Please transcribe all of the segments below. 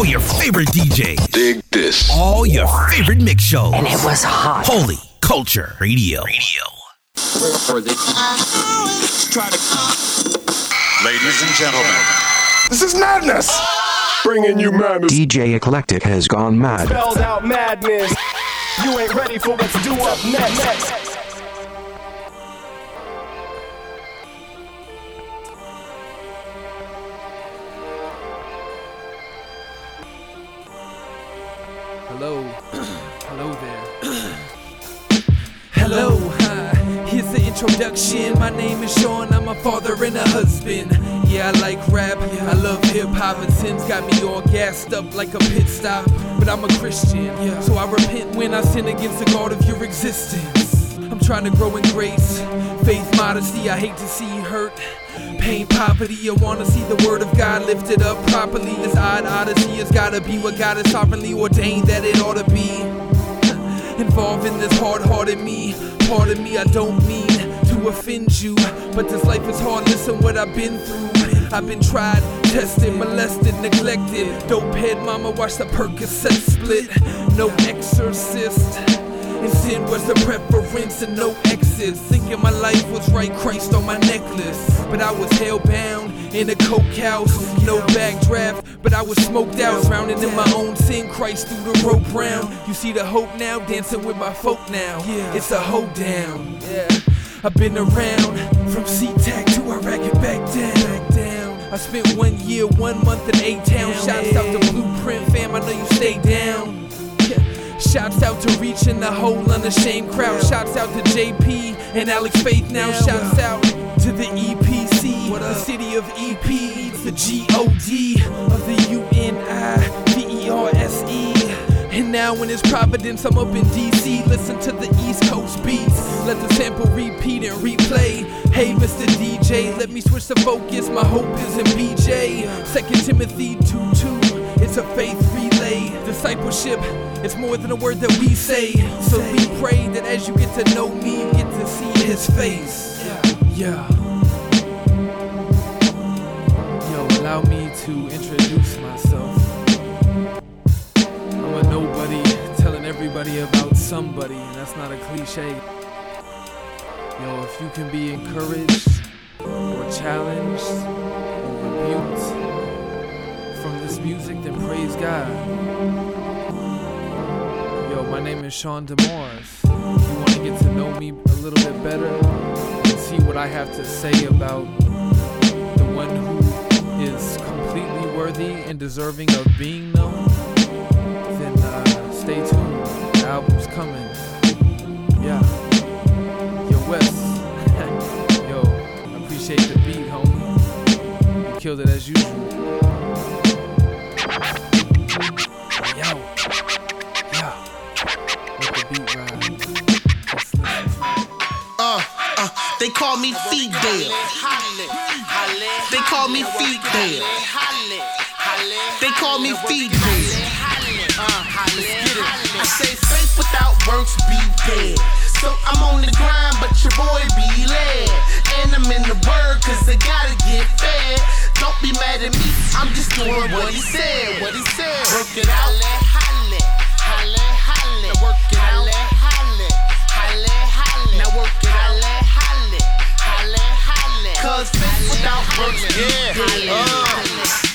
All your favorite DJs. Dig this. All your favorite mix shows. And it was hot. Holy Culture Radio. Radio. Ladies and gentlemen, This is madness! Bringing you madness. DJ Eclectic has gone mad. Spelled out madness. You ain't ready for what's due up next. Hello. Introduction. My name is Sean. I'm a father and a husband. Yeah, I like rap. I love hip hop. And sin's got me all gassed up like a pit stop. But I'm a Christian. So I repent when I sin against the God of your existence. I'm trying to grow in grace, faith, modesty. I hate to see hurt, pain, poverty. I wanna see the word of God lifted up properly. This odd odyssey has gotta be what God has sovereignly ordained that it ought to be. Involved in this hard-hearted me, part of me I don't mean to offend you, but this life is hard. Listen what I've been through. I've been tried, tested, molested, neglected. Dope head mama, watch the Percocet split. No exorcist. And sin was the preference and no exits. Thinking my life was right, Christ on my necklace. But I was hell bound in a coke house. No backdraft, but I was smoked out. Drowning in my own sin, Christ through the rope round. You see the hope now, dancing with my folk now. It's a hold down. Yeah. I've been around from SeaTac to Iraq and back down. Back down. I spent one year, one month in A Town. Shouts out to Blueprint fam, I know you stay down. Shouts out to reaching the whole unashamed crowd. Shouts out to JP and Alex Faith now. Shouts out to the EPC, the city of EP, the G-O-D of the U-N-I-V-E-R-S-E. And now in his providence, I'm up in DC. Listen to the East Coast beats. Let the sample repeat and replay. Hey, Mr. DJ, let me switch the focus. My hope is in BJ. Second Timothy 2 2. It's a faith relay. Discipleship, it's more than a word that we say. So we pray that as you get to know me, you get to see his face. Yeah. Yo, allow me to introduce myself. A nobody telling everybody about somebody, and that's not a cliche. Yo, if you can be encouraged or challenged or rebuked from this music, then praise God. Yo, my name is Sean DeMorris. If you want to get to know me a little bit better and see what I have to say about the one who is completely worthy and deserving of being known, stay tuned. The album's coming. Yeah. Yo. Yo, appreciate the beat, homie. You killed it as usual. Uh, uh, they call me Fidel. They call me Fidel. They call me Fidel. Uh, I say faith without works be dead. So I'm on the grind, but your boy be led. And I'm in the word, cause I gotta get fed. Don't be mad at me, I'm just doing what he said. What he said. Work it out. Now work it out. Now work it out. Cause faith without works, yeah. Uh,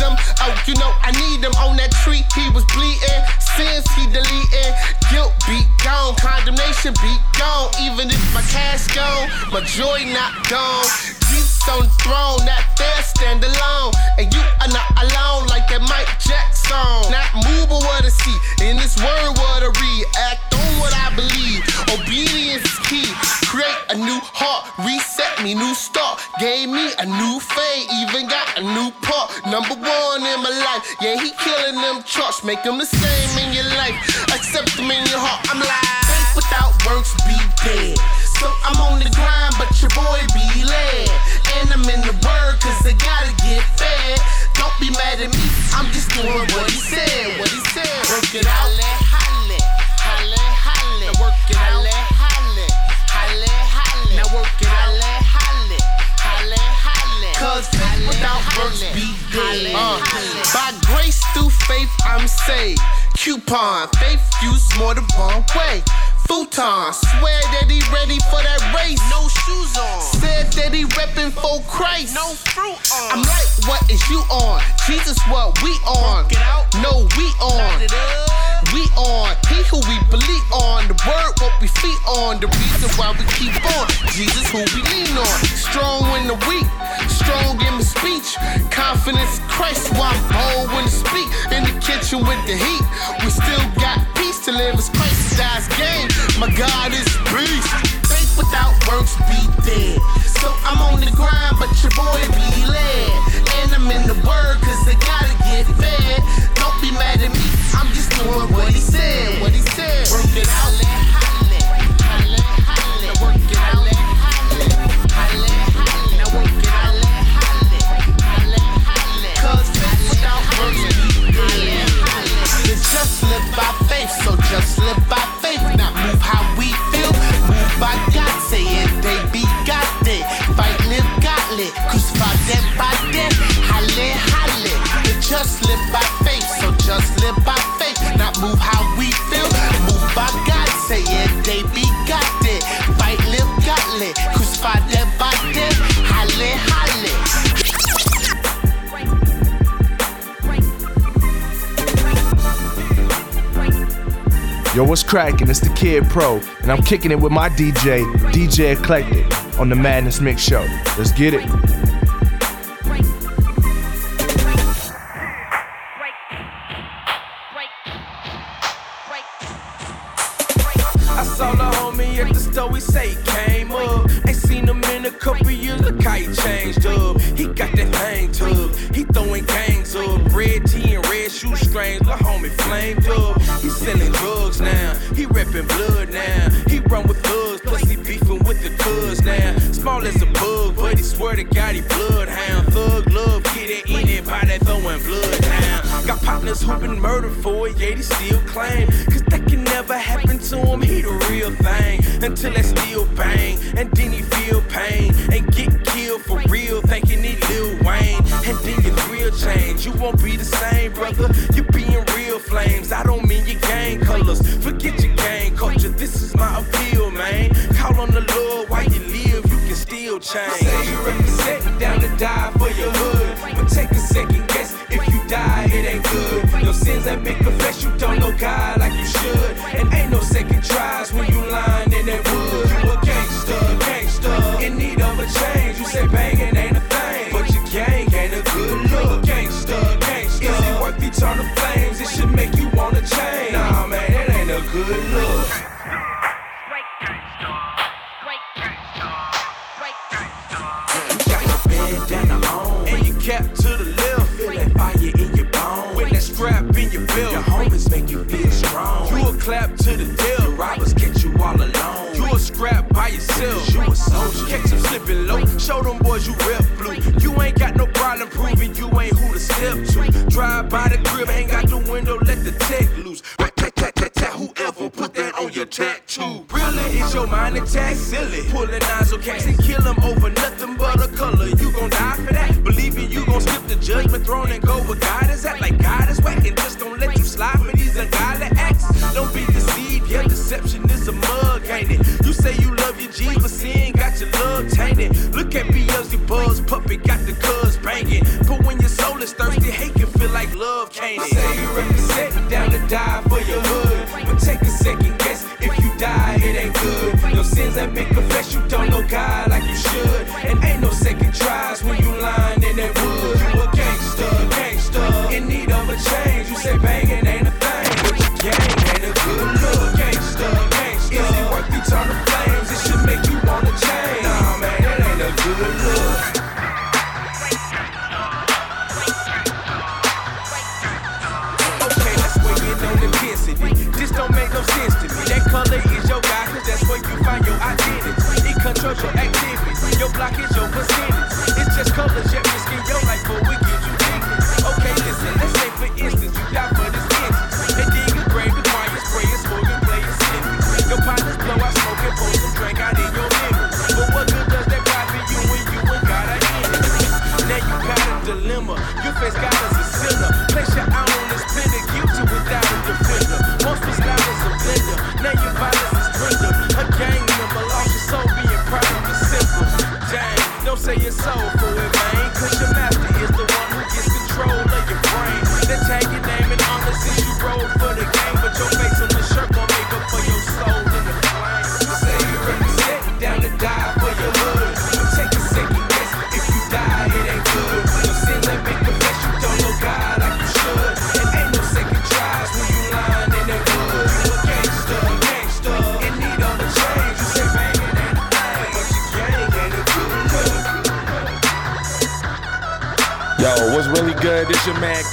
Oh, you know I need him on that tree. He was bleeding, sins he deleting. Guilt be gone, condemnation be gone. Even if my cash gone, my joy not gone. Jesus on the throne, not there, stand alone. And you are not alone like that Mike Jackson. Not move but what I see. In this word, what I read. Act on what I believe. Obedience is key. Create a new heart, reset me, new start. Gave me a new fame, even got a new part. Number one in my life. Yeah, he killing them charts. Make them the same in your life. Accept them in your heart. I'm like, without works be dead. So I'm on the grind, but your boy be led. And I'm in the word, cause I gotta get fed. Don't be mad at me, I'm just doing what he said. What he said. Work it out. Without be dead. Uh, by grace through faith, I'm saved. Coupon, faith use more than one way. Futon, swear that he ready for that race. No shoes on. Said that he reppin' for Christ. No fruit on. I'm like, what is you on? Jesus, what we on? Get out. No, we on. We on. He who we believe on. The word what we feet on. The reason why we keep on. Jesus who we lean on. Strong in the weak. Strong in the speech. Confidence Christ while I'm bold when to speak. In the kitchen with the heat. We still got peace to live as Christ dies game. My God is beast. Faith without works be dead. So I'm on the grind, but your boy be led. And I'm in the word, cause I gotta get fed. Don't be mad at me, I'm just doing what he said. What he said. Work it out. Just live by faith, so just live live by faith, so just live by faith. Not move how we feel, move by God. Say it, they be got it. Fight, live, halle. Yo, what's cracking? It's the Kid Pro, and I'm kicking it with my DJ, DJ Eclectic, on the Madness Mix Show. Let's get it. Been murdered for it, yeah, they still claim. Cause that can never happen to him, he the real thing. Until that steel bang, and then he feel pain. And get killed for real, thinking he Lil Wayne. And then your thrill change, you won't be the same, brother. You be in real flames, I don't mean your gang colors. Forget your gang culture, this is my appeal, man. Call on the Lord while you live, you can still change. Say you representing down to die for your hood. Sins ain't been confessed, you don't know God like you should. And ain't no second tries when you show them boys you rep blue. You ain't got no problem proving you ain't who to step to. Drive by the crib, hang out the window, let the tech loose. Whoever put that on your tattoo. Really, is your mind attack silly? Pulling nozzle cats and kill them over nothing but a color. You gon' die for that? Believing you gon' skip the judgment throne and go where God is at? Like God is whack and just gon' let you slide for these ungodly acts. Don't be deceived, yeah, deception is a mug, ain't it? You say you Look at Beelzebub's puppet, got the cuz banging. But when your soul is thirsty, hate can feel like love, can't? Say you represent down to die for your hood. But take a second guess, if you die, it ain't good. Your sins ain't been confessed, you don't know God like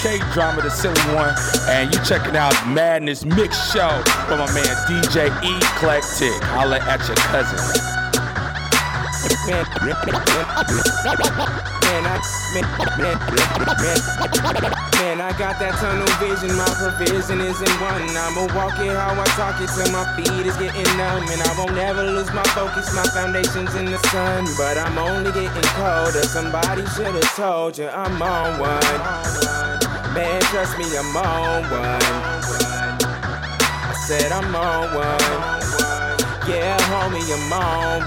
K Drama, the silly one, and you checking out Madness Mix Show from my man DJ Eclectic. Holla at your cousin. Man, man, I, man, man, man, man, I got that tunnel vision. My provision is in one. I'ma walk it how I talk it till my feet is getting numb. And I won't never lose my focus. My foundation's in the sun. But I'm only getting colder. Somebody should have told you I'm on one. Trust me, I'm on one. I said I'm on one. Yeah, homie, I'm on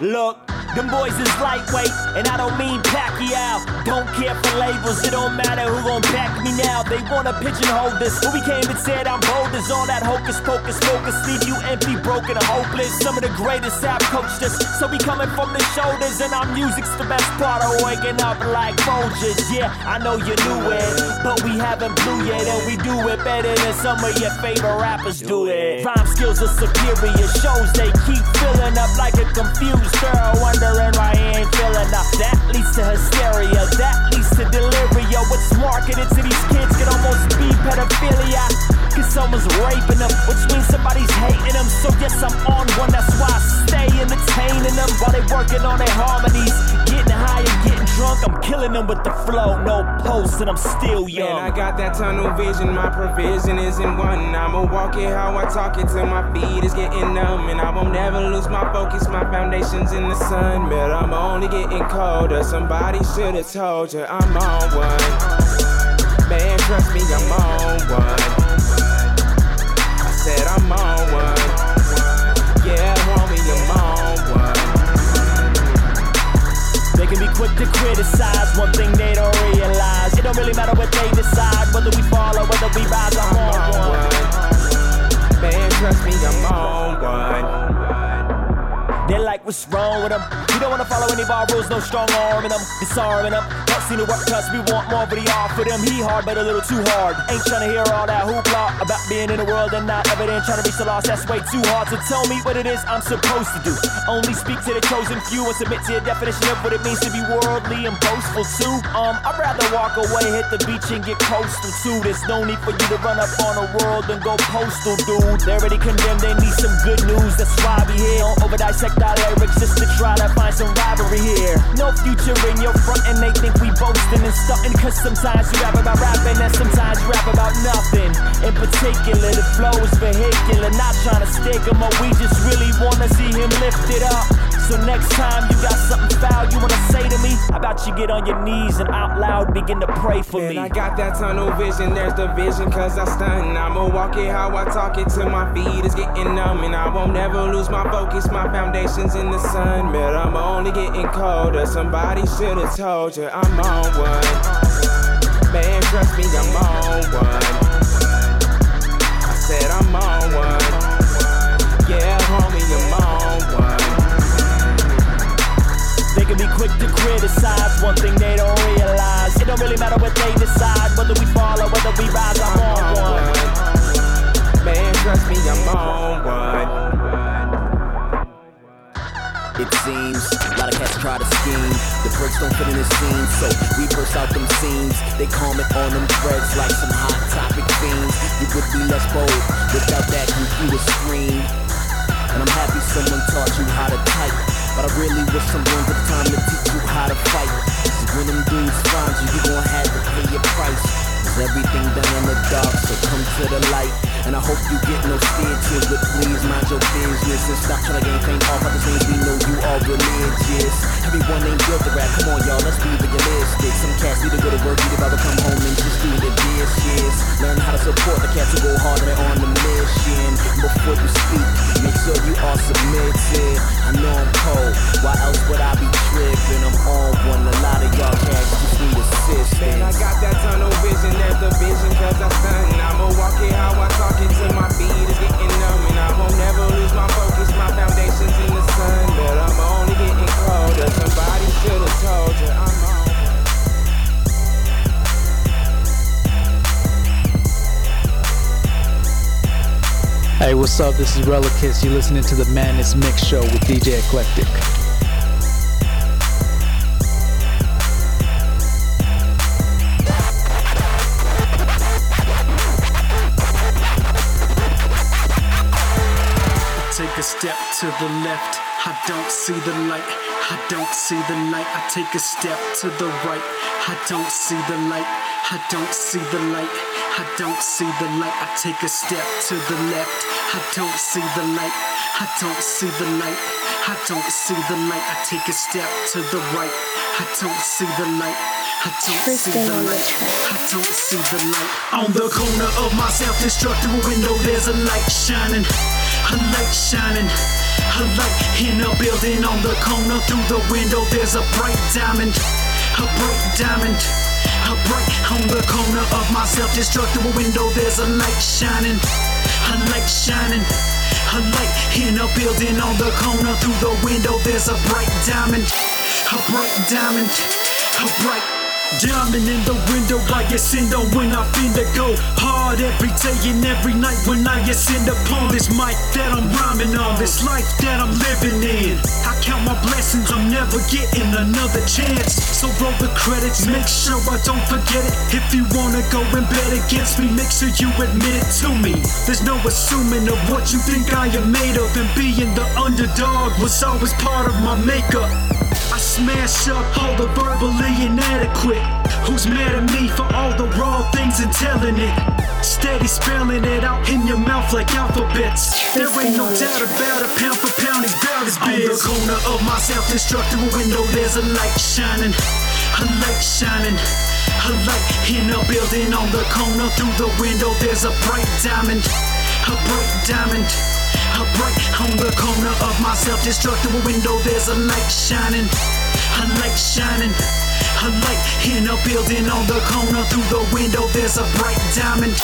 one. Look, them boys is lightweight, and I don't mean Pacquiao. Don't care for labels, it don't matter who gon' back me now. They wanna pigeonhole this, but we came and said I'm bold as all that hocus pocus focus. Leave you empty, broken, and hopeless. Some of the greatest have coached us, so we coming from the shoulders, and our music's the best part of waking up like Folgers. Yeah, I know you knew it, but we haven't blew yet, and we do it better than some of your favorite rappers do it. Rhyme skills are superior, shows they keep filling up like a confused girl. Wondering he ain't feeling up. That leads to hysteria, that leads to delirio. What's marketed to these kids could almost be pedophilia. Cause someone's raping them, which means somebody's hating them. So yes, I'm on one, that's why I stay entertaining them while they working on their harmonies. Getting high and getting drunk, I'm killing them with the flow. No post, and I'm still young. Man, I got that tunnel vision, my provision is in one. I'ma walk it how I talk it till my feet is getting numb. And I won't never lose my focus, my foundation's in the sun. But I'm only getting colder. Somebody should've told you I'm on one. Man, trust me, I'm on one quick to criticize one thing they don't realize. It don't really matter what they decide, whether we fall or whether we rise. I'm, on, on one. one. Man, trust me, I'm on one. Like, what's wrong with them? We don't wanna follow any our rules, no strong arm in them, disarming them. Don't seem to work cause we want more, but he offered them. He hard, but a little too hard. Ain't trying to hear all that hoopla about being in the world and not evident. Trying to reach the lost, that's way too hard. So tell me what it is I'm supposed to do. Only speak to the chosen few and submit to your definition of what it means to be worldly and boastful too. Um, I'd rather walk away, hit the beach and get coastal too. There's no need for you to run up on the world and go postal, dude. They already condemned, they need some good news. That's why we here. Don't over dissect our lyrics just to try to find some rivalry here. No future in your front, and they think we boasting and stunting. Cause sometimes you rap about rapping, and sometimes you rap about nothing. In particular, the flow is vehicular, not trying to stick him up. We just really wanna see him lifted up. So next time you got something foul you wanna say to me, how about you get on your knees and out loud begin to pray for Man, me? I got that tunnel vision, there's the vision cause I stun. I'ma walk it how I talk it till my feet is getting numb. And I won't never lose my focus, my foundation's in the sun. But I'm only getting colder, somebody should've told you I'm on one. Man, trust me, I'm on one. I said I'm on one. Quick to criticize one thing they don't realize. It don't really matter what they decide, whether we fall or whether we rise. I'm on one. Man, trust me, I'm on one. It seems a lot of cats try to scheme. The bricks don't fit in the scene, so we burst out them seams. They comment on them threads like some hot topic fiends. You would be less bold without that computer screen. And I'm happy someone taught you how to type. But I really wish someone took time to teach you how to fight. Cause when them dudes find you, you gon' have to pay your price. Cause everything done in the dark, so come to the light. And I hope you get no stitches, but please mind your business and stop trying to gain fame off other things we know you are religious. Everyone ain't built to rap, come on y'all, let's be realistic. Some cats need to go to work, need to rather come home and just do the dishes. Learn how to support the cats who go hard on the mission. Before you speak, make sure you are submitted. What's up? This is Relicus. You're listening to the Madness Mix Show with DJ Eclectic. Take a step to the left. I don't see the light. I don't see the light. I take a step to the right. I don't see the light. I don't see the light. I don't see the light. I take a step to the left. I don't see the light. I don't see the light. I don't see the light. I take a step to the right. I don't see the light. I don't see the light. I don't see the light. On the corner of my self-destructive window, there's a light shining. A light shining. A light in a building on the corner. Through the window, there's a bright diamond. A bright diamond. A bright on the corner of my self-destructive window. There's a light shining. A light shining. A light in a building on the corner. Through the window, there's a bright diamond. A bright diamond. A bright Diamond in the window, I ascend on when I finna go hard every day and every night when I ascend upon this mic that I'm rhyming on, this life that I'm living in. I count my blessings, I'm never getting another chance. So roll the credits, make sure I don't forget it. If you wanna go and bet against me, make sure you admit it to me. There's no assuming of what you think I am made of, and being the underdog was always part of my makeup. I smash up all the verbally inadequate. Who's mad at me for all the wrong things and telling it? Steady spelling it out in your mouth like alphabets. There ain't no doubt about it, pound for pound, it's about as big. On the corner of my self-destructive window, there's a light shining. A light shining. A light in a building on the corner. Through the window, there's a bright diamond. A bright diamond. A bright on the corner of my self-destructive window. There's a light shining. A light shining. A light in a building on the corner. Through the window, there's a bright diamond.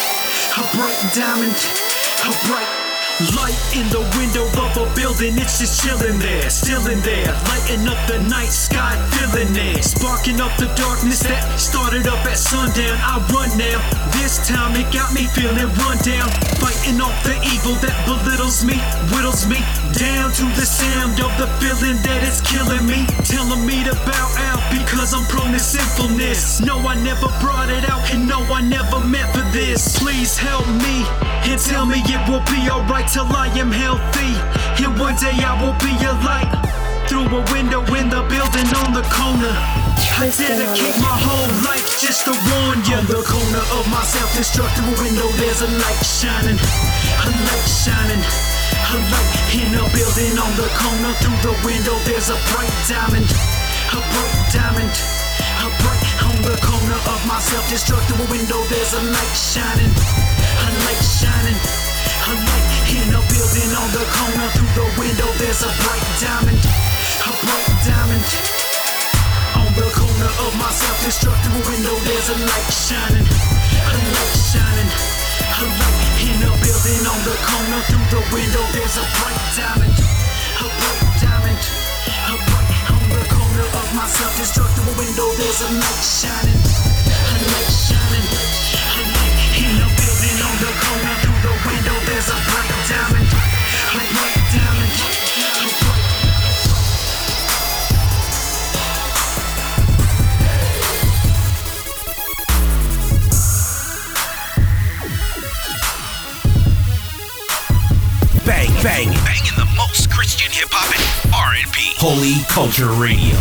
A bright diamond. A bright Light in the window of a building, it's just chilling there, still in there. Lighting up the night sky, filling it. Sparking up the darkness that started up at sundown. I run now, this time it got me feeling run down. Fighting off the evil that belittles me, whittles me down to the sound of the feeling that it's killing me. Telling me to bow out because I'm prone to sinfulness. No, I never brought it out, and no, I never meant for this. Please help me and tell me it will be alright till I am healthy. And one day I will be a light through a window in the building on the corner. I dedicate my whole life just to warn you. On the corner of my self-destructive window, there's a light shining. A light shining. A light in a building on the corner. Through the window, there's a bright diamond. A bright diamond. A bright on the corner of my self-destructive window, there's a light shining. A light shining. A light in a building on the corner. Through the window, there's a bright diamond. A bright diamond. On the corner of my self-destructive window, there's a light shining. A light shining. A light in a building on the corner. Through the window, there's a bright diamond. A bright diamond. A bright on the corner of my self-destructive window, there's a light shining. There's a bright diamond. A bright diamond. A bright Bang, bang, banging the most Christian hip hop and R&B. Holy Culture Radio.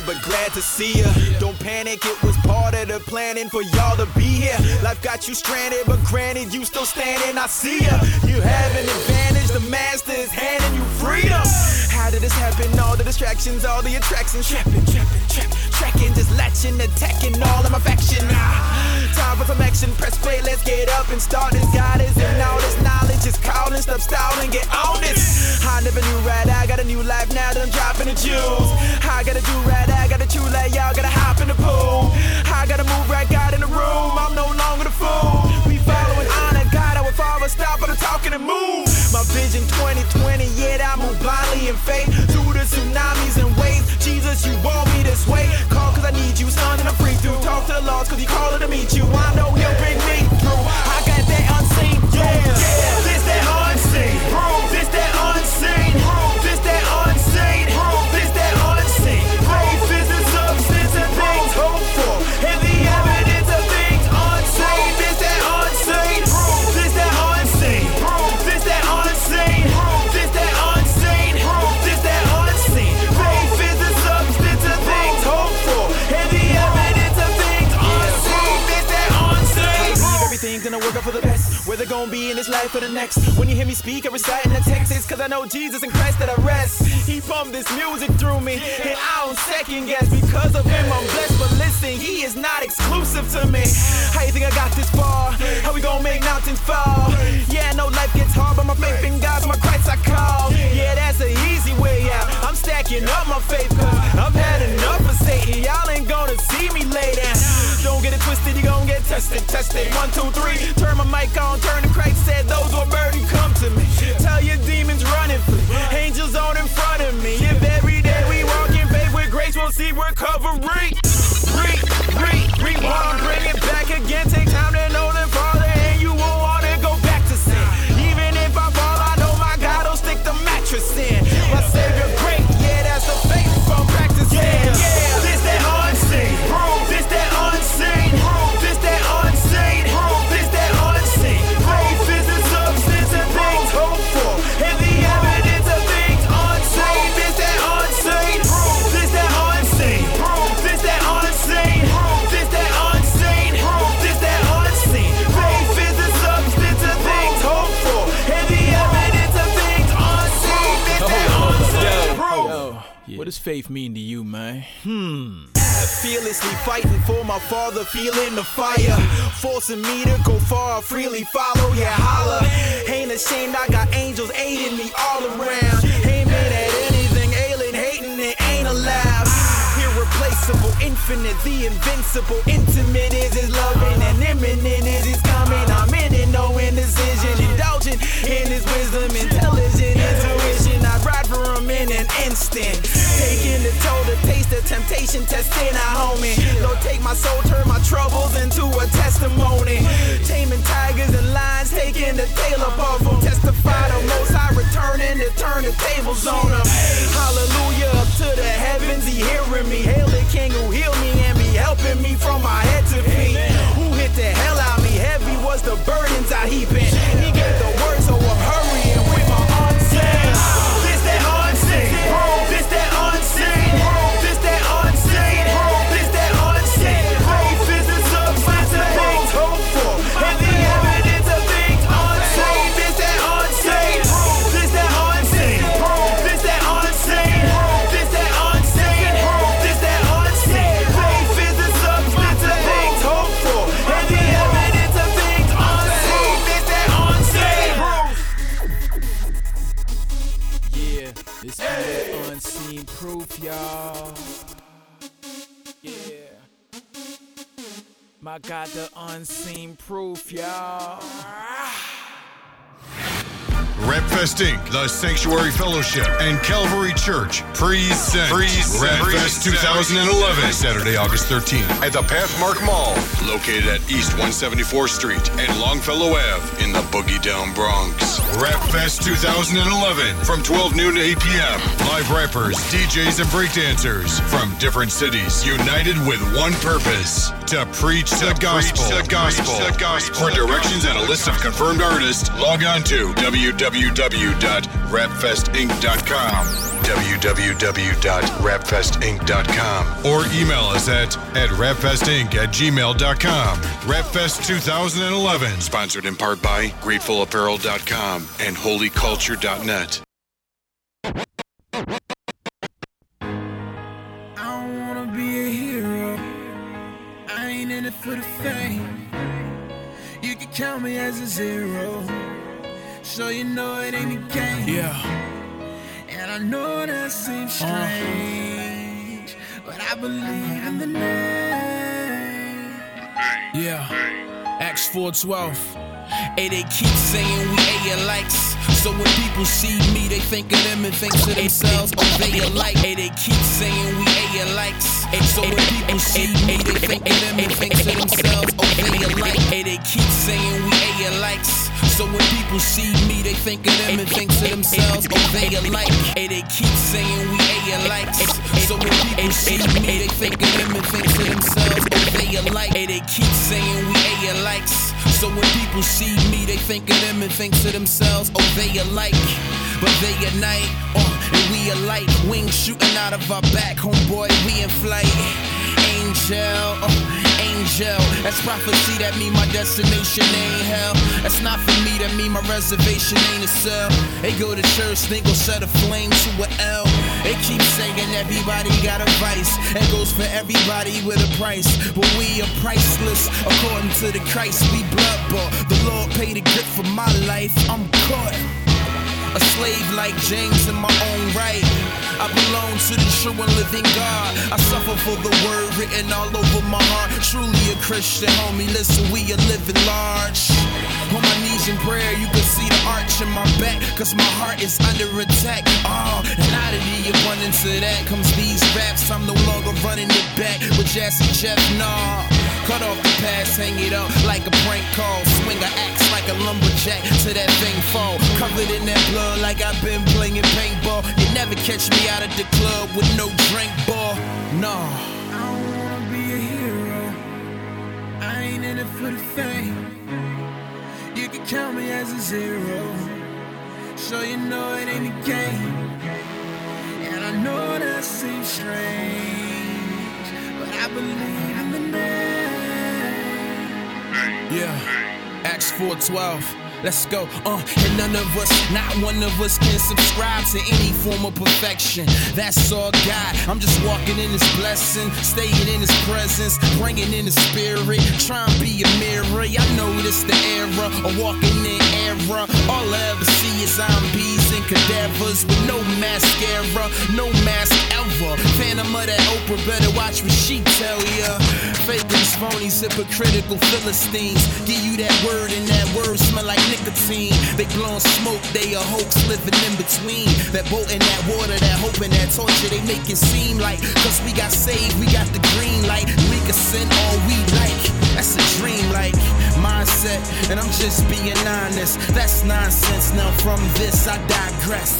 Don't but glad to see ya. Don't panic, it was part of the planning for y'all to be here. Life got you stranded, but granted, you still standing. I see ya. You have an advantage, the master is handing you freedom. How did this happen? All the distractions, all the attractions, trapping, trapping, trap, tracking, just latching, attacking all of my faction. Ah, time for some action, press play, let's get up and start this guidance and all this knowledge is calling, stop stalling, get on this. I never knew right, I got a new life now that I'm dropping the jewels. I gotta do right, I gotta chew like y'all gotta hop in the pool. I gotta move right, God in the room, I'm no longer the fool. We following honor, God, our father, stop for the talking and move. My vision 2020, yet I move blindly in faith through the tsunamis gonna be in this life or the next. When you hear me speak, I recite in the text. It's cause I know Jesus and Christ that I rest. He pumped this music through me, and I don't second guess. Because of him, I'm blessed. But listen, he is not exclusive to me. How you think I got this far? How we gonna make mountains fall? Yeah, I know life gets hard, but my faith in God's my Christ I call. Yeah, that's an easy way out. I'm stacking up my faith, cause I've had enough of Satan. Y'all ain't gonna see me lay down. Don't get it twisted, you gon' get tested, tested. One, two, three. Turn my mic on, turn the Christ said, those who are burdened, come to me. Tell your demons running, flee. Angels on in front of me. If every day we walk in faith with grace, we'll see recovery. Re, re, rewind, bring it back again. Take time to does faith mean to you, man? Hmm. Fearlessly fighting for my father, feeling the fire. Forcing me to go far, freely follow, yeah, holla. Ain't ashamed, I got angels aiding me all around. Aiming Infinite, the invincible. Intimate is his loving, and imminent is his coming. I'm in it, no indecision. Indulgent in his wisdom, intelligent intuition. I ride for him in an instant. Taking the toll, the taste the temptation, testing our homie. Lord, take my soul, turn my troubles into a testimony. Taming tigers and lions, taking the tail off them. Testify the most high returning to turn the tables on them. Hallelujah, up to the heavens, he hearing me. Hail the king who healed me and be helping me from my head to feet. Who hit the hell out of me? Heavy was the burdens I heap in. He gave the My God, the unseen proof, y'all. Rapfest Inc., The Sanctuary Fellowship, and Calvary Church present Rapfest 2011, Saturday, August 13th, at the Pathmark Mall, located at East 174th Street and Longfellow Ave in the Boogie Down Bronx. Rapfest 2011, from 12 noon to 8 p.m. Live rappers, DJs, and breakdancers from different cities, united with one purpose to preach the gospel. the gospel. For directions and a list of confirmed artists, log on to www.rapfestinc.com. www.rapfestinc.com or email us at, at rapfestinc at gmail.com. Rapfest 2011, sponsored in part by GratefulApparel.com and HolyCulture.net. I wanna be a hero. I ain't in it for the fame. You can count me as a zero. So you know it ain't a game. Yeah. And I know that seems uh-huh. strange. But I believe in the name. Yeah. Acts 412. Hey, they keep saying we A your likes. So when people see me, they think of them and think to themselves, oh, they alike. Hey, they keep saying we A your likes. Hey, so when people see me, they think of them and think to themselves, oh, they alike. Hey, they keep saying we A your likes. So when people see me, they think of them and think to themselves, oh, they alike. And they keep saying we A likes. So when people see me, they think of them and think to themselves, oh, they alike. And they keep saying we A likes. So when people see me, they think of them and think to themselves, oh, they alike. But they unite, uh, and we alike. Wings shooting out of our back, homeboy, we in flight. Angel. Uh, angel. That's prophecy, that mean my destination ain't hell. That's not for me, that mean my reservation ain't a cell. They go to church, think we'll set a flame to a L. They keep saying everybody got a vice. That goes for everybody with a price. But we are priceless, according to the Christ we blood bought. The Lord paid a gift for my life, I'm caught. A slave like James in my own right. I belong to the true and living God. I suffer for the word written all over my heart. Truly a Christian, homie. Listen, we are living large. On my knees in prayer, you can see the arch in my back. Cause my heart is under attack. Oh, and out of the abundance of that comes these raps. I'm no longer running it back with Jesse Jeff. Nah. Cut off the past, hang it up like a prank call. Swing a axe like a lumberjack to that thing fall. Covered in that blood like I've been playing paintball. You never catch me out of the club with no drink ball. Nah. I don't wanna be a hero. I ain't in it for the fame. You can count me as a zero. So you know it ain't a game. And I know that seems strange. But I believe in the name. Yeah. Acts 412. Let's go, uh, and none of us, not one of us can subscribe to any form of perfection. That's all God. I'm just walking in His blessing, staying in His presence, bringing in His spirit, trying to be a mirror. I know this the era of walking in error. All I ever see is zombies and cadavers with no mascara, no mask ever. Phantom of that Oprah, better watch what she tell ya. Fake these phonies, hypocritical Philistines. Give you that word, and that word smell like nicotine. They blowing smoke, they a hoax living in between. That boat and that water, that hope and that torture, they make it seem like, cause we got saved, we got the green light. We can send all we like. That's a dream like mindset, and I'm just being honest. That's nonsense. Now from this, I digress.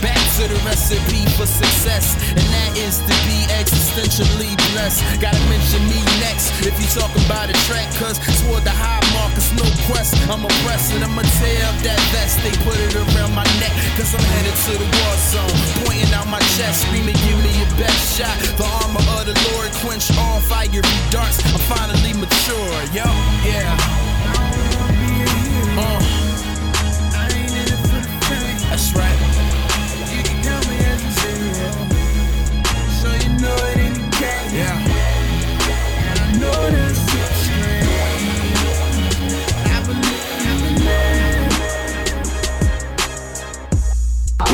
Back to the recipe for success, and that is to be existentially blessed. Gotta mention me next if you talk about a track, cause toward the high mark, it's no quest. I'm oppressed and I'ma tear up that vest. They put it around my neck, cause I'm headed to the war zone. Pointing out my chest, screaming, give me your best shot. The armor of the Lord quench all fiery darts. I'm finally mature, yo, yeah. Uh.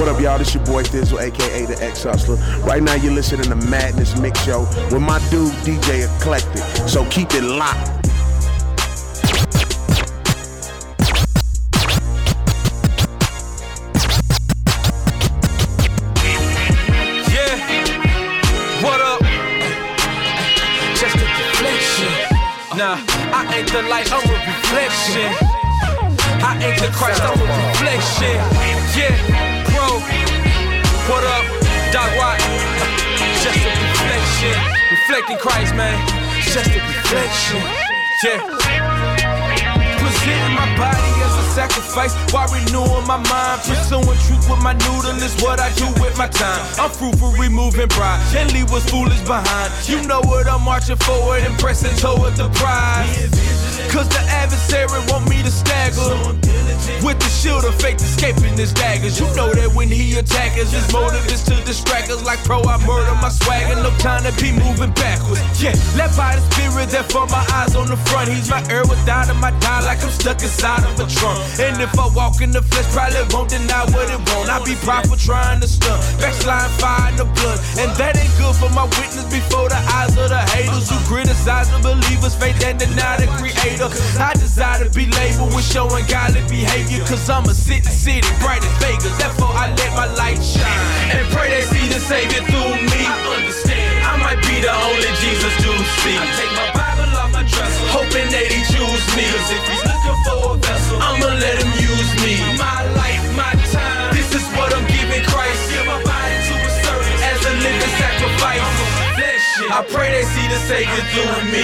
What up, y'all? This your boy Thi'sl, aka the X Hustler. Right now, you're listening to Madness Mix Show with my dude DJ Eclectic. So keep it locked. Yeah, what up? Just a deflection. Nah, I ain't the light, I'm a reflection. I ain't the Christ, I'm a reflection. Yeah. What up, Doc Watt? Just a reflection. Reflecting Christ, man. Just a reflection. Yeah. Presenting my body as a sacrifice while renewing my mind. Pursuing truth with my noodle is what I do with my time. I'm fruitful, removing pride. Leave what's foolish behind. You know what I'm marching forward and pressing toward the prize. Cause the adversary shield of faith escaping his daggers. You know that when he attack his motive is to distract us. Like pro, I murder my swagger. No time to be moving backwards. Yeah, led by the spirit, therefore my eyes on the front. He's my air without him. I die like I'm stuck inside of a trunk. And if I walk in the flesh, probably won't deny what it won't. I be proper trying to stunt. Backslide fire the blood. And that ain't good for my witness before the eyes of the haters who criticize the believers' faith and deny the creator. I desire to be labeled with showing godly behavior. Cause A city, city, bright as Vegas. Therefore, I let my light shine. And pray they see the Savior through me. I understand. I might be the only Jesus do see. I take my Bible off my dresser, hoping that he choose me. Cause if he's looking for a vessel, I'ma let him use me. My life, my time. This is what I'm giving Christ. Give my body to a service as a living sacrifice. I pray they see the Savior through me.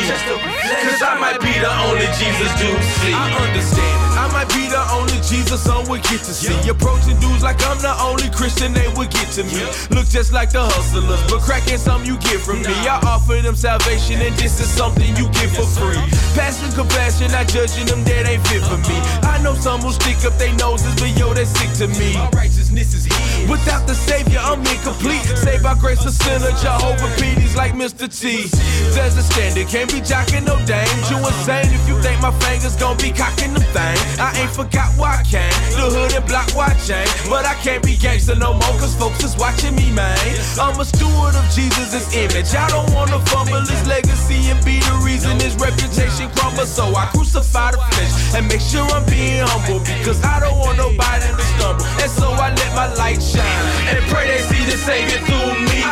Cause I might be the only Jesus do see. I understand. I might be the only Jesus son would get to see. Approaching dudes like I'm the only Christian they would get to me. Look just like the hustlers, but cracking something you get from me. I offer them salvation, and this is something you get for free. Passion, compassion, not judging them that ain't fit for me. Uh-huh. I know some will stick up their noses, but yo, that's sick to me. My righteousness is. Without the Savior, I'm incomplete. Saved by grace, a sinner, Jehovah Petey's like Mr. T. There's a standard, can't be jocking no dame. You insane if you think my fingers gon' be cocking them thing. I ain't forgot why I came. The hood and block why I. But I can't be gangster no more, cause folks is watching me, man. I'm a steward of Jesus' image. I don't wanna fumble his legacy and be the reason his reputation crumbles. So I crucify the flesh and make sure I'm being humble because I don't want nobody to stumble. And so I let my light shine and pray they see the Savior through me.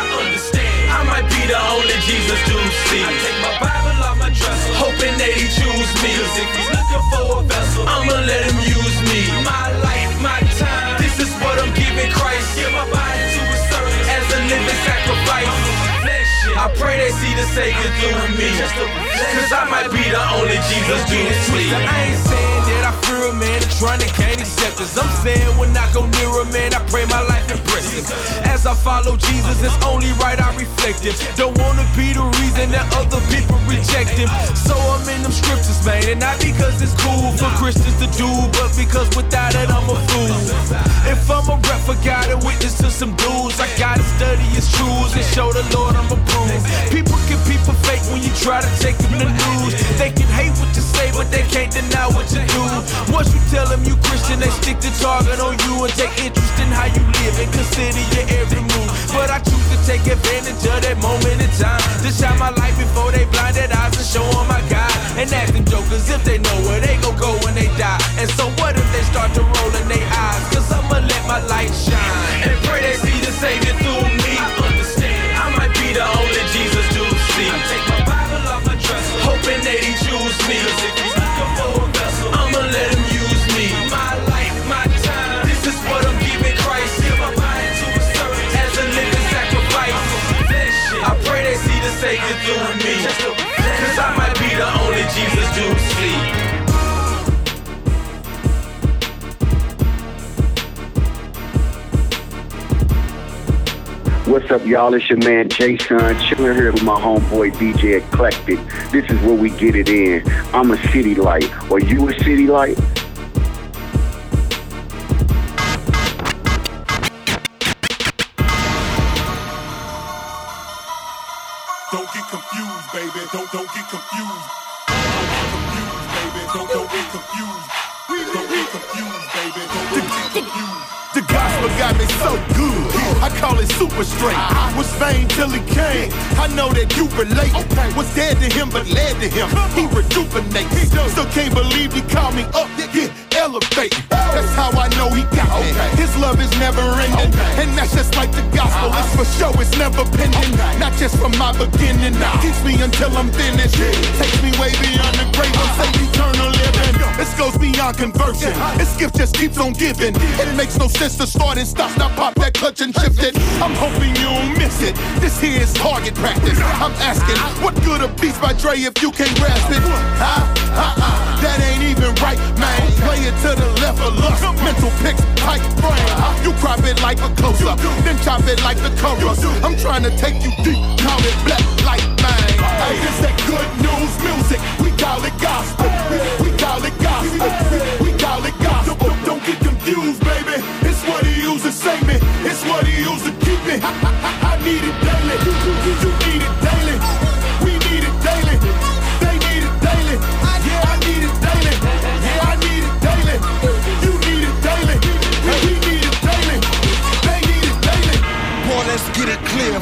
See the Savior through me. Cause I might be the only Jesus do see. I ain't saying that I a man and trying to gain acceptance. I'm saying when I go near a man, I pray my life impress him. As I follow Jesus, it's only right I reflect him. Don't wanna be the reason that other people reject him. So I'm in them scriptures, man. And not because it's cool for Christians to do, but because without it, I'm a fool. If I'm a rep for God and witness to some dudes, I gotta study his truths and show the Lord I'm approved. People can people fake when you try to take them the news. They can hate what you say, but they can't deny what you do. Once you tell them you Christian, they stick the target on you and take interest in how you live and consider your every move. But I choose to take advantage of that moment in time to shine my light before they blinded eyes and show them my God. And ask them jokers if they know where they gon' go when they die. And so what if they start to roll in their eyes? Cause I'ma let my light shine and pray they see the Savior through me. Savior through me. Cause I might be the only Jesus do see. What's up, y'all? It's your man Jason, chilling here with my homeboy DJ Eclectic. This is where we get it in. I'm a city light. Are you a city light? Baby. Don't don't get confused. Don't get confused, baby. Don't don't get confused. Don't get confused, baby. Don't don't get confused. The gospel got me so good. I call it super straight. Was vain till he came. I know that you relate. Was dead to him, but led to him. He rejuvenates. Still can't believe he called me up. Yeah, That's how I know he got me. His love is never ending. And that's just like the gospel. Uh-huh. It's for sure, it's never pending. Not just from my beginning. Keeps me until I'm finished. Takes me way beyond the grave. I'm uh-huh. saying eternal living. This goes beyond conversion. This gift just keeps on giving. It makes no sense to start and stop. Stop, pop that clutch and shift it. I'm hoping you don't miss it. This here is target practice. I'm asking, what good a beats by Dre if you can't grasp it? Huh? Uh-uh. That ain't even right, man. Play it to the left of lust. Mental pics, tight frame. You crop it like a close up, then chop it like the chorus. I'm trying to take you deep, call it black light, mine. Hey, this that good news music. We call it gospel. We call it gospel. We call it gospel. Don't, get confused, baby. It's what he used to save me. It's what he used to keep me. I, I- I need it daily.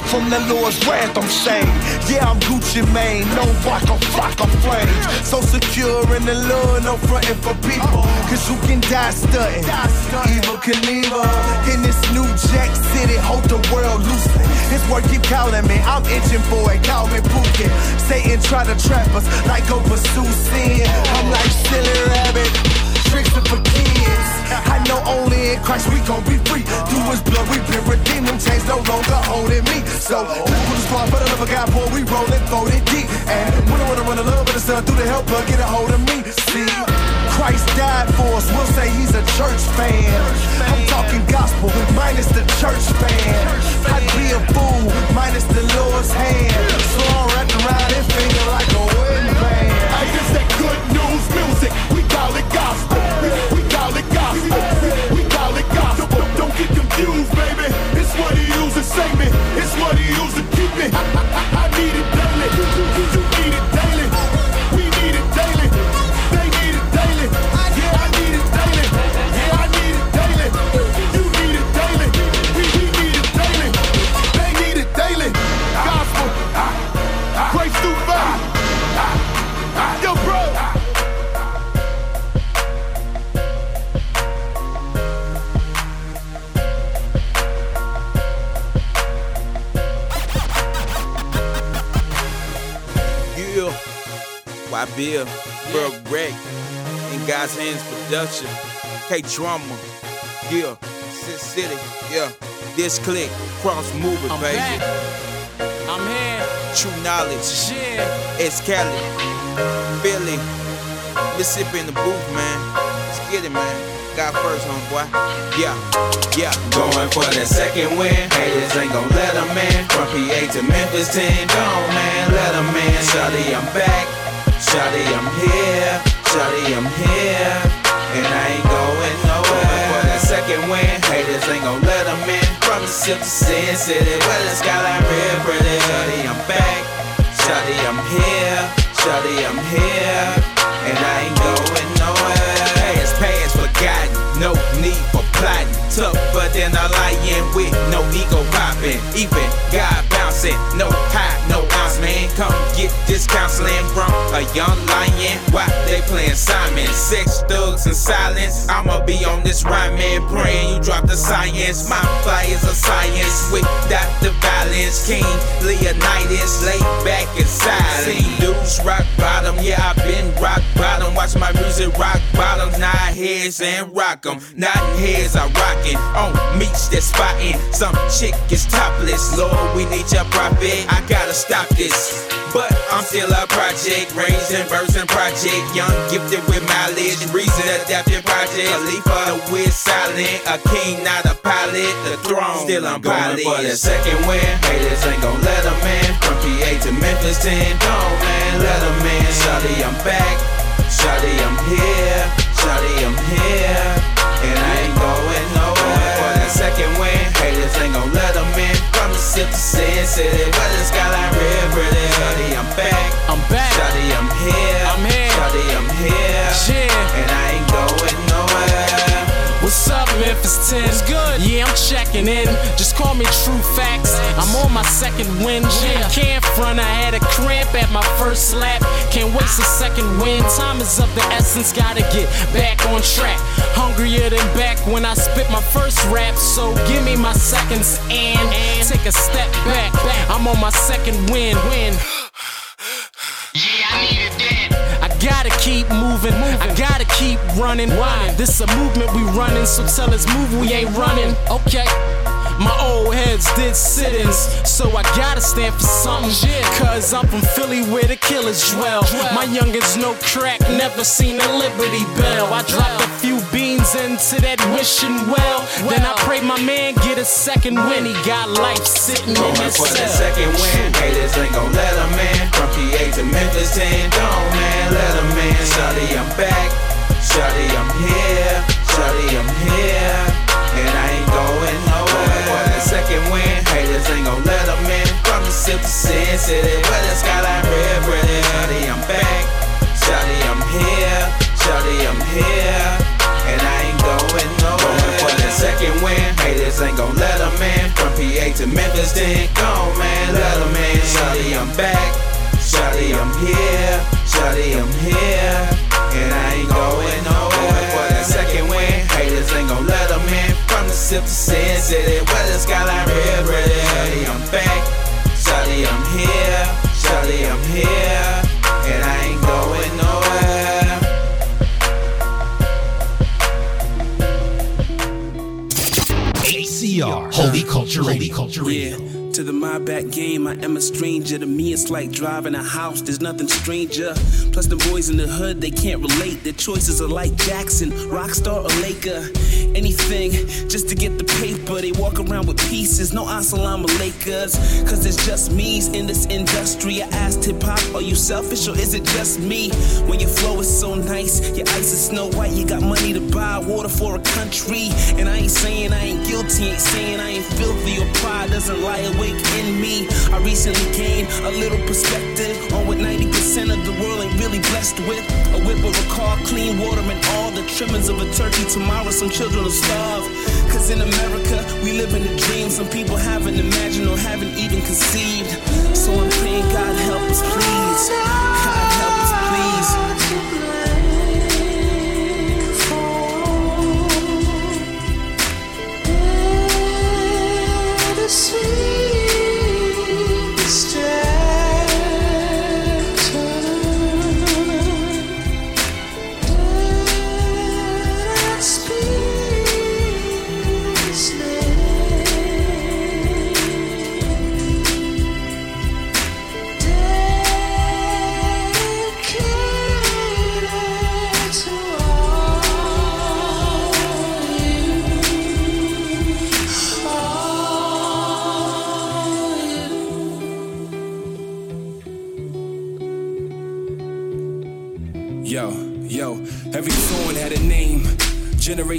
From the Lord's wrath, I'm saved. Yeah, I'm Gucci Mane. No rock or flock flames. So secure in the Lord, no frontin' for people. Cause you can die stunting. Evel Knievel. In this new Jack City, hold the world loosely. His word keep calling me. I'm itching for it. Call me Pookie. Satan try to trap us like go pursue sin. I'm like silly rabbit. Tricks are for kids. I know only in Christ we gon' be free. Through his blood we've been redeemed. Them chains no longer holding me. So, put the squad, but another God, boy, we rollin', folded deep. And when I wanna run a little bit of sun through the helper, get a hold of me. See, Christ died for us. We'll say he's a church fan. I'm talking gospel, minus the church fan. I'd be a fool, minus the Lord's hand. So I'm wrapped around his finger like a wedding band. I guess that good news music, we call it gospel. It's what he used to keep me. Why Bill, Bro Greg, in God's Hands Production, K Drama, yeah, Sin City, yeah, this click, cross moving, I'm baby. back. I'm here. True knowledge, Yeah. it's Cali, Philly, Mississippi in the booth, man. Let's get it, man. got first, homeboy. Yeah, yeah. Going for that second win. Haters ain't gon' let let 'em in. From PA to Memphis 10, go on, man, let 'em in. Shawty, I'm back. Shawty, I'm here. Shawty, I'm here. And I ain't going nowhere. For that second win. Haters ain't gon' let 'em in. From the sip to Sin City, where the skyline real pretty. Shawty, I'm back. Shawty, I'm here. Shawty, I'm here. And I ain't going nowhere. Past, past, forgotten. No need for plotting. Tougher than a lion with no ego popping. Even God bouncing. No high, no ounce, man. Come get this counseling from a young lion. Why they playing Simon? Sex, thugs, and silence. I'ma be on this rhyming. Praying you drop the science. My flyers are science without the violence. King Leonidas lay back and silent. Dudes rock bottom. Yeah, i been rock bottom. Watch my music rock bottom. Nine heads and rock 'em. not heads are rocking. On meets that spotting. Some chick is topless. Lord, we need your profit. I gotta stop this. But I'm still a project, raising verse and project. Young, gifted with mileage, reason adapted project. Khalifa, wit silent, a king, not a pilot. The throne, still I'm going for the second win. Haters ain't gon' let let 'em in. From PA to Memphis 10, Don't man, let let 'em in. Shawty, I'm back. Shawty, I'm here. Shawty, I'm here. Ain't gon' let 'em in. From the sip to Sin City, where the skyline real pretty. Shawty, I'm back. I'm back. Shawty, I'm here. I'm here. Shawty, I'm here. Yeah. And I ain't going nowhere. What's up, Memphis 10? It's good. Yeah, I'm checking in. Just call me True Facts. I'm on my second win. Yeah. Can't front, I had a cramp at my first slap. Can't waste a second win. Time is up, the essence, gotta get back on track. Hungrier than back when I spit my first rap. So give me my seconds and take a step back. I'm on my second win. Win. Yeah, I gotta keep moving. I gotta keep running. Why? This a movement we running, so tell us move, we ain't running. Okay. My old heads did sit-ins, so I gotta stand for something. Cause I'm from Philly where the killers dwell. My youngins no crack, never seen a Liberty Bell. I dropped a few beans into that wishing well. Then I pray my man get a second win. He got life sitting in Going his for that cell. second win. Haters ain't gon' let 'em in. From PA to Memphis 10, go on, man, let 'em in. Shawty, I'm back. Shawty, I'm here. Shawty, I'm here. And I ain't going nowhere. For that second win, haters ain't gon' let 'em in. From the sip to Sin City, where the skyline real pretty. Shawty, I'm back. Shawty, I'm here. Shawty, I'm here. Second win, haters ain't gon' let 'em in. From PA to Memphis, then go man, let 'em in. Shawty, I'm back. Shawty, I'm here. Shawty, I'm here. And I ain't going nowhere. For that second win, haters ain't gon' let 'em in. From the sip to Sin City, where the skyline real pretty. Shawty, I'm back. Shawty, I'm here. Shawty, I'm here. Holy Culture Radio. Culture Radio. Yeah, to the my back game. I am a stranger. To me, it's like driving a house. There's nothing stranger. Plus, the boys in the hood, they can't relate. Their choices are like Jackson, Rockstar, or Laker. Anything just to get the paper. They walk around with pieces, no assalamu Lakers. Cause it's just me's in this industry. I asked hip hop, are you selfish or is it just me? When your flow is so nice, your ice is snow white. You got money to buy water for a country. And I ain't saying I ain't guilty, ain't saying I ain't filthy or pride doesn't lie in me. I recently gained a little perspective on what 90% of the world ain't really blessed with. A whip of a car, clean water, and all the trimmings of a turkey. Tomorrow, some children will starve. Cause in America, we live in a dream some people haven't imagined or haven't even conceived. So I'm praying, God help us, please.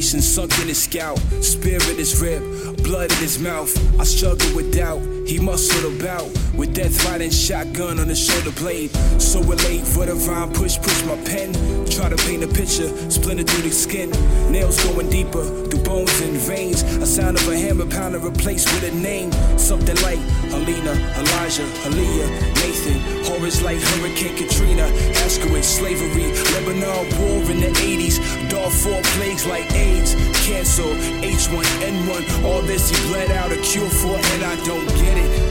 Sunk in his scalp, spirit is ripped, blood in his mouth. I struggle with doubt, he muscled about with death riding shotgun on the shoulder blade. So relate for the rhyme, push, push my pen. Try to paint a picture, splinter through the skin. Nails going deeper through bones and veins. A sound of a hammer pounder replaced with a name. Something like Alina, Elijah, Aaliyah, Nathan. Horrors like Hurricane Katrina, Auschwitz, slavery, Lebanon war in the 80s. Darfur plagues like AIDS, cancer, H1N1. All this he bled out a cure for, and I don't get it.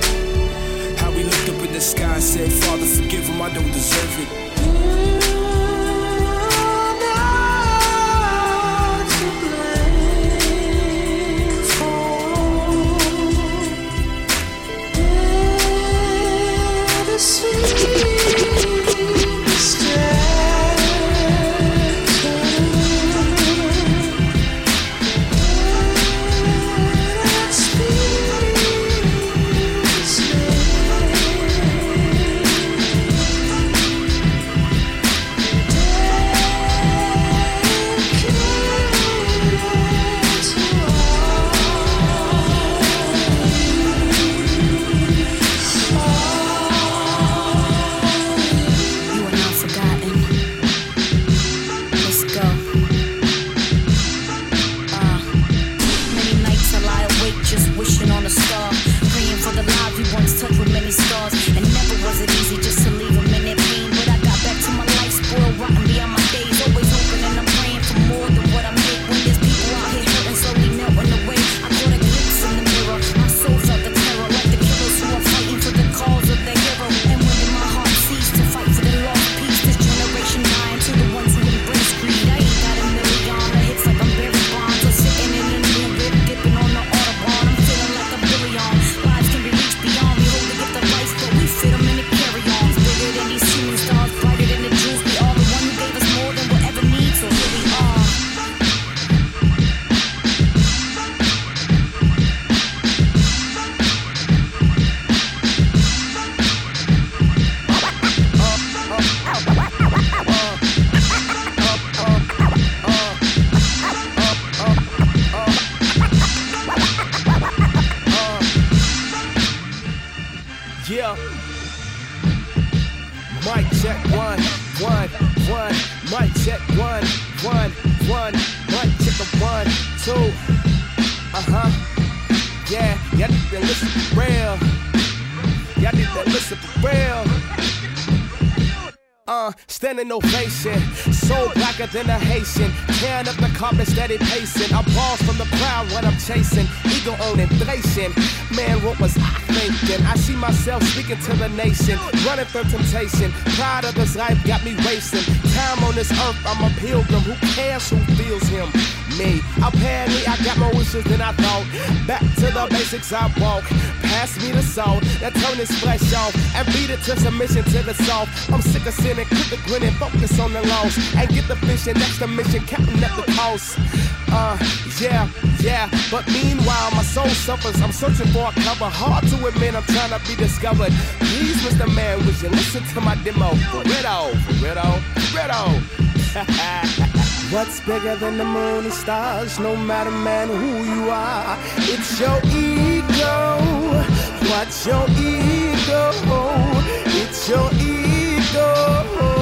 Sky said, Father, forgive him, I don't deserve it. One, one. Mic check one, one, one. Mic check a one, two. Uh huh. Yeah, y'all need to listen for real. Y'all need to listen for real. Uh, standing ovation. So blacker than a Haitian. Tearing up the carpet, steady pacing. I balls from the crowd when I'm chasing. Ego on inflation. Man, what was I thinking? I see myself speaking to the nation. Running from temptation. Pride of this life got me racing. Time on this earth, I'm a pilgrim. Who cares who feels him? Me. Apparently, I got more wishes than I thought. Back to the basics, I walk. Pass me the salt. That turn this flesh off. And beat it to submission to the soft. I'm sick of sinning. Quit the grinning. Focus on the loss. And get the fishing. That's the mission. Counting up the cost. Uh, yeah, yeah. But meanwhile, my soul suffers. I'm searching for a cover. Hard to admit, I'm trying to be discovered. Please, Mr. Man, would you listen to my demo? For Ritto, for Ritto, Ritto. What's bigger than the moon and stars? No matter, man, who you are, it's your ego. What's your ego? It's your ego. Yeah.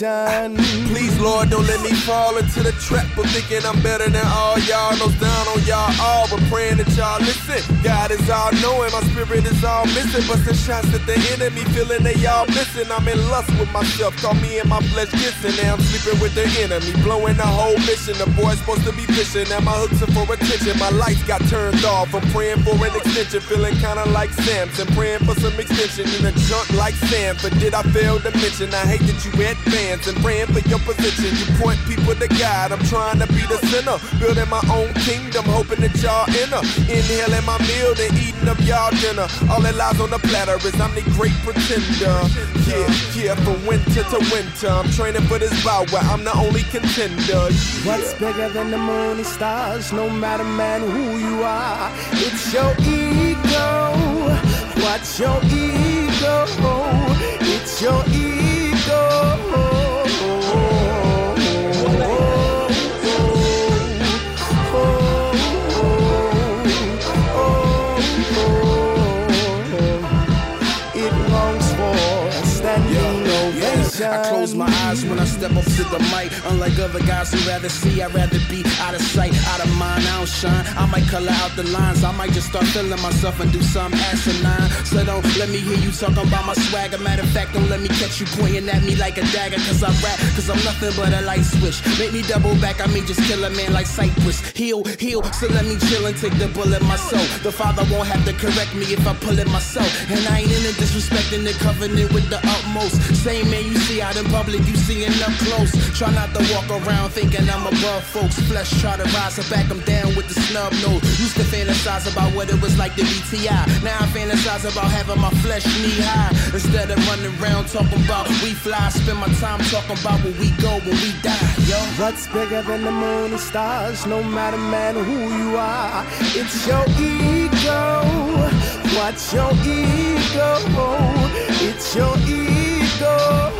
Please, Lord, don't let me fall into the trap of thinking I'm better than all y'all. Nose down on y'all all, but praying that y'all listen. God is all knowing, my spirit is all missing. Busting shots at the enemy, feeling they all missing. I'm in lust with myself, call me and my flesh kissing. Now I'm sleeping with the enemy, blowing the whole mission. The boy's supposed to be fishing, now my hooks are for attention. My lights got turned off, I'm praying for an extension. Feeling kinda like Samson, praying for some extension in a junk like Sam. But Did I fail to mention? I hate that you advance and praying for your position. You point people to God. I'm trying to be the sinner, building my own kingdom, hoping that y'all enter. Inhaling my meal, then eating up y'all dinner. All that lies on the platter is I'm the great pretender. Yeah, yeah, from winter to winter, I'm training for this bout where I'm the only contender. Yeah. What's bigger than the moon and stars? No matter, man, who you are, it's your ego. What's your ego? It's your It Close my eyes when I step up to the mic. Unlike other guys who rather see, I'd rather be out of sight, out of mind. I don't shine. I might color out the lines. I might just start feeling myself and do some asinine. So don't let me hear you talking about my swagger. Matter of fact, don't let me catch you pointing at me like a dagger. Cause I rap, cause I'm nothing but a light switch. Make me double back, I may just kill a man like Cypress. Heal, heal, so let me chill and take the bullet myself. The father won't have to correct me if I pull it myself. And I ain't in into disrespecting the covenant with the utmost. Same man you see out in public, you seeing up close. Try not to walk around thinking I'm above folks. Flesh try to rise and back, I'm down with the snub nose. Used to fantasize about what it was like to be T.I. Now I fantasize about having my flesh knee high. Instead of running around talking about we fly, spend my time talking about where we go when we die, yo. What's bigger than the moon and stars? No matter, man, who you are, it's your ego. What's your ego? It's your ego.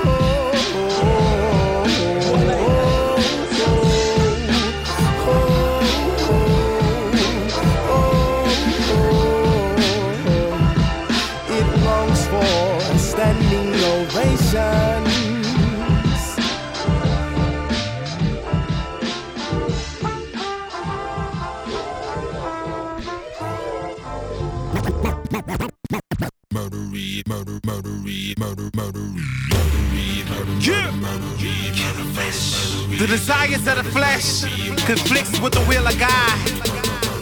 The desires of the flesh conflicts with the will of God.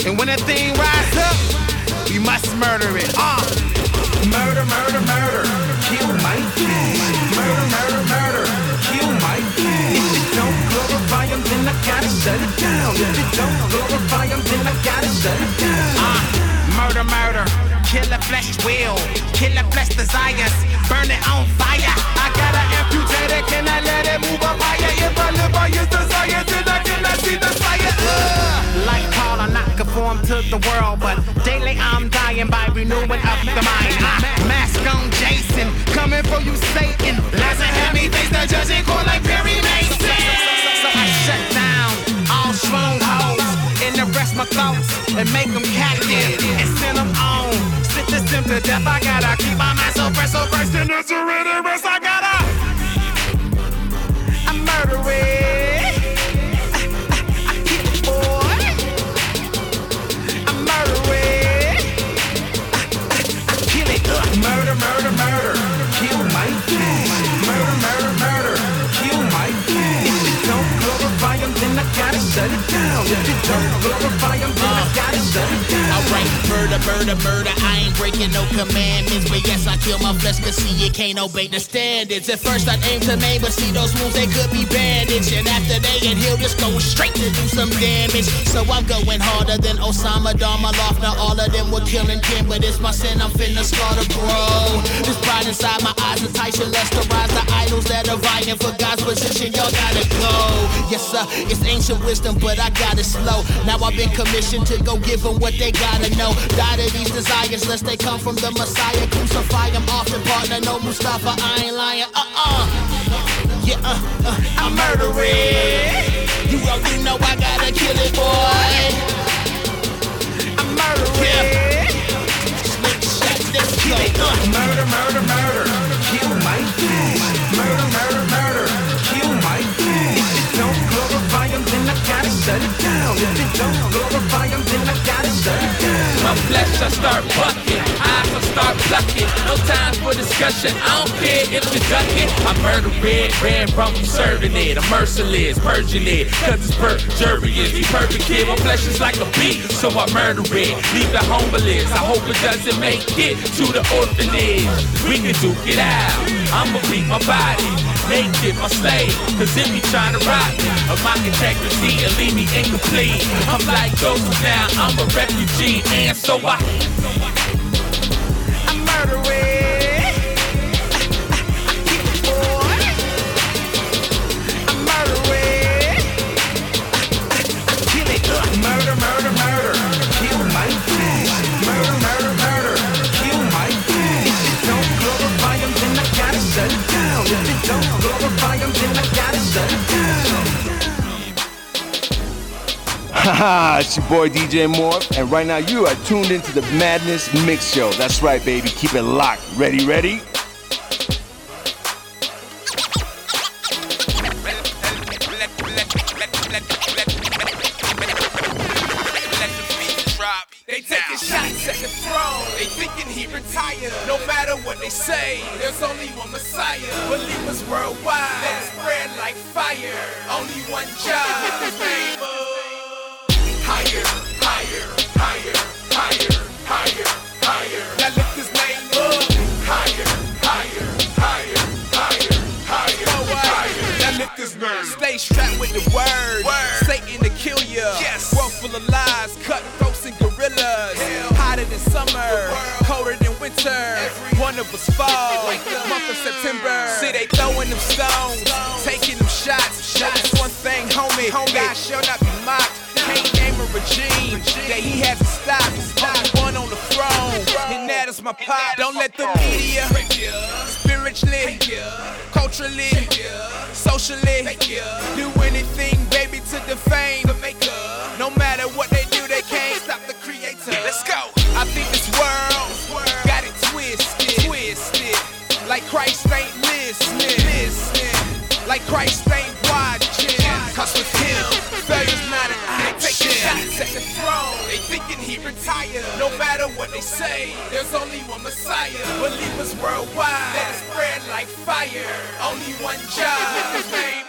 And when that thing rises up, we must murder it. Uh. Murder, murder, murder. Kill my Mike. Murder, murder, murder. Kill Mike. If you don't glorify him, then I gotta shut it down. If you don't glorify him, then I gotta shut it down. Uh. Murder, murder. Kill the flesh will. Kill the flesh desires. Burn it on fire. I I up I I the. Like Paul, I'm not conformed to the world, but daily I'm dying by renewing of the mind. Uh, mask on Jason, coming for you, Satan. Let's have me face the judge and court like Perry Mason. So I shut down all strongholds and arrest my thoughts and make them captive and send them on. Sentence them to death. I gotta keep my mind so fresh, so in the surrender rest. I gotta. Set it down. set it down. Glorify murder, murder, murder. I ain't breaking no commandments, but yes, I kill my flesh, cause see, you can't obey the standards. At first, I aim to maim, but see, those wounds, they could be bandaged. And after they get healed, just go straight to do some damage. So I'm going harder than Osama Darmaloff. Now, all of them were killing Kim, but it's my sin, I'm finna slaughter, bro. This pride inside my eyes enticing less to rise the idols that are vying for God's position. Y'all gotta go. Yes, sir, it's ancient wisdom, but I got it slow. Now I've been commissioned to go give them what they gotta know. Die to these desires, lest they come from the Messiah. Crucify them often, partner. No Mustafa, I ain't lying. Uh uh. Yeah, uh, uh, I'm murdering. You already know I gotta kill it, boy. I'm murdering. Slick let's kill it. Uh. Murder, murder, murder. Kill my bitch. Murder, murder, shut it down. If it don't glorify him, then I gotta shut it down. My flesh, I start bucking. Eyes, I start plucking. No time for discussion. I don't care if you duck it. I murder red, red rum, I'm serving it. I'm merciless, purging it. Cause it's perjurious. The perfect kid. My flesh is like a beat, so I murder it. Leave the homeless. I hope it doesn't make it to the orphanage. We can duke it out. I'ma beat my body. Naked, my slave. Cause if you trying to rob me of my integrity and leave me incomplete, I'm like Joseph now. I'm a refugee, and so I. I'm murdering. Haha, it's your boy DJ Morph, and right now you are tuned into the Madness Mix Show. That's right, baby. Keep it locked. Ready, ready? Socially do anything, Only one job.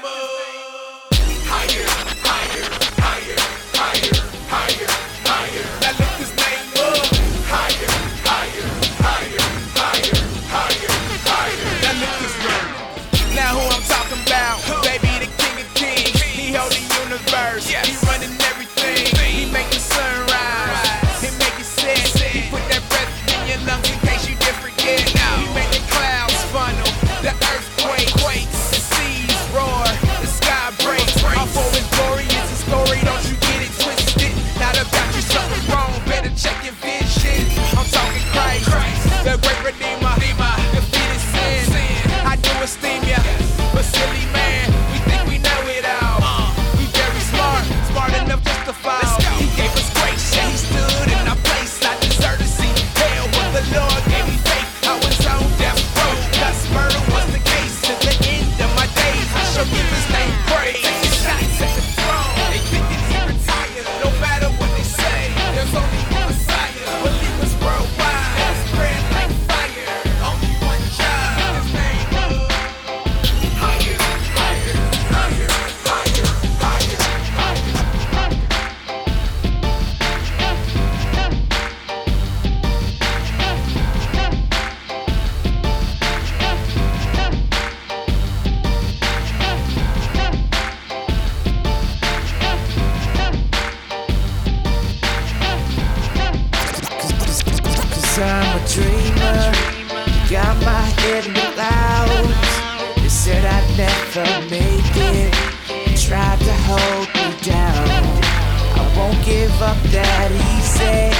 give up that easy.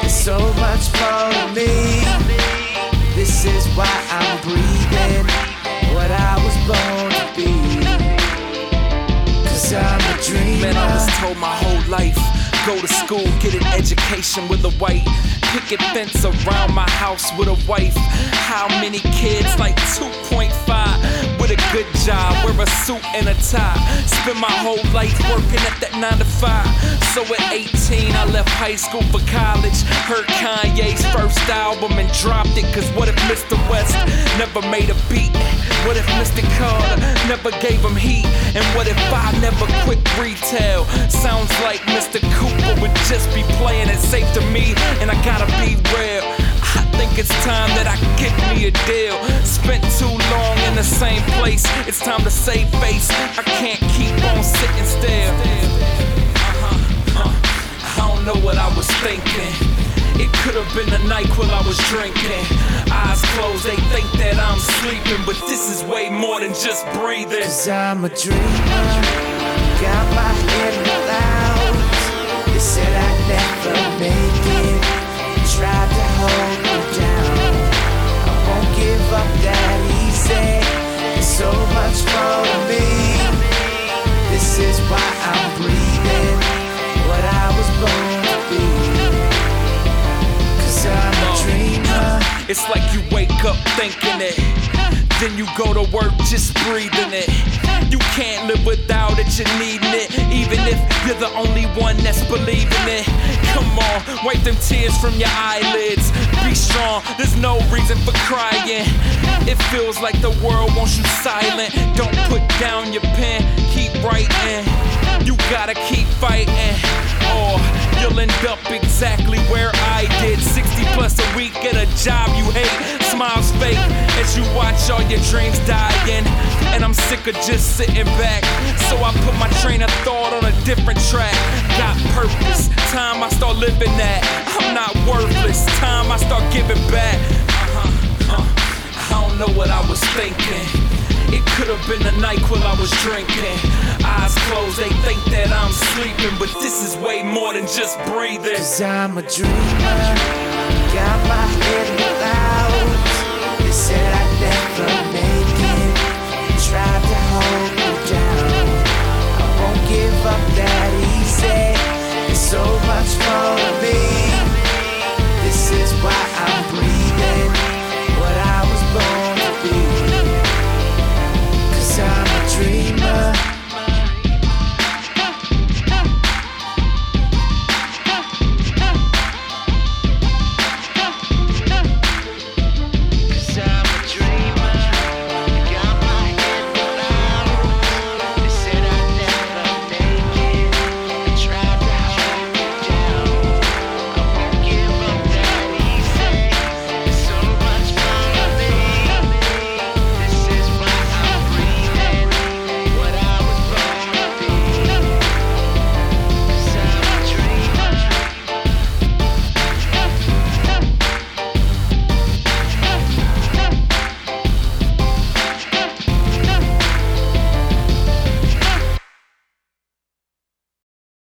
There's so much more to me. This is why I'm breathing. What I was born to be. Cause I'm a dreamer. Man, I was told my whole life go to school, get an education with a white picket fence around my house with a wife. How many kids? Like 2.5 with a good job, wear a suit and a tie. Spend my whole life working at that 9 to 5. So at 18, I left high school for college. Heard Kanye's first album and dropped it. Cause what if Mr. West never made a beat? What if Mr. Carter never gave him heat? And what if I never quit retail? Sounds like Mr. Cooper would just be playing it safe to me. And I gotta be real. I think it's time that I get me a deal. Spent too long in the same place. It's time to save face. I can't keep on sitting still. Uh-huh, uh, I don't know what I was thinking. It could have been the night while I was drinking. Eyes closed, they think that I'm sleeping, but this is way more than just breathing. Cause I'm a dreamer. Got my head in the clouds. They said I'd never make it. Tried to hold me down. I won't give up that easy. There's so much more to me. This is why I'm breathing. What I was born to be. Cause I'm a dreamer. It's like you wake up thinking it. Then you go to work just breathing it. You can't live without it, you're needing it. Even if you're the only one that's believing it. Come on, wipe them tears from your eyelids. Be strong, there's no reason for crying. It feels like the world wants you silent. Don't put down your pen, keep writing. You gotta keep fighting. Or you'll end up exactly where I did. 60 plus a week at a job you hate. Smiles fake as you watch all your dreams dying. And I'm sick of just sitting back. So I put my train of thought on a different track. Got purpose, time I start living that. I'm not worthless, time I start giving back. Uh-huh, uh, I don't know what I was thinking. It could have been the night while I was drinking. Eyes closed, they think that I'm sleeping, but this is way more than just breathing. Cause I'm a dreamer. Got my head clouds. They said I'd never make tried to hold me down. I won't give up that easy. So much more me.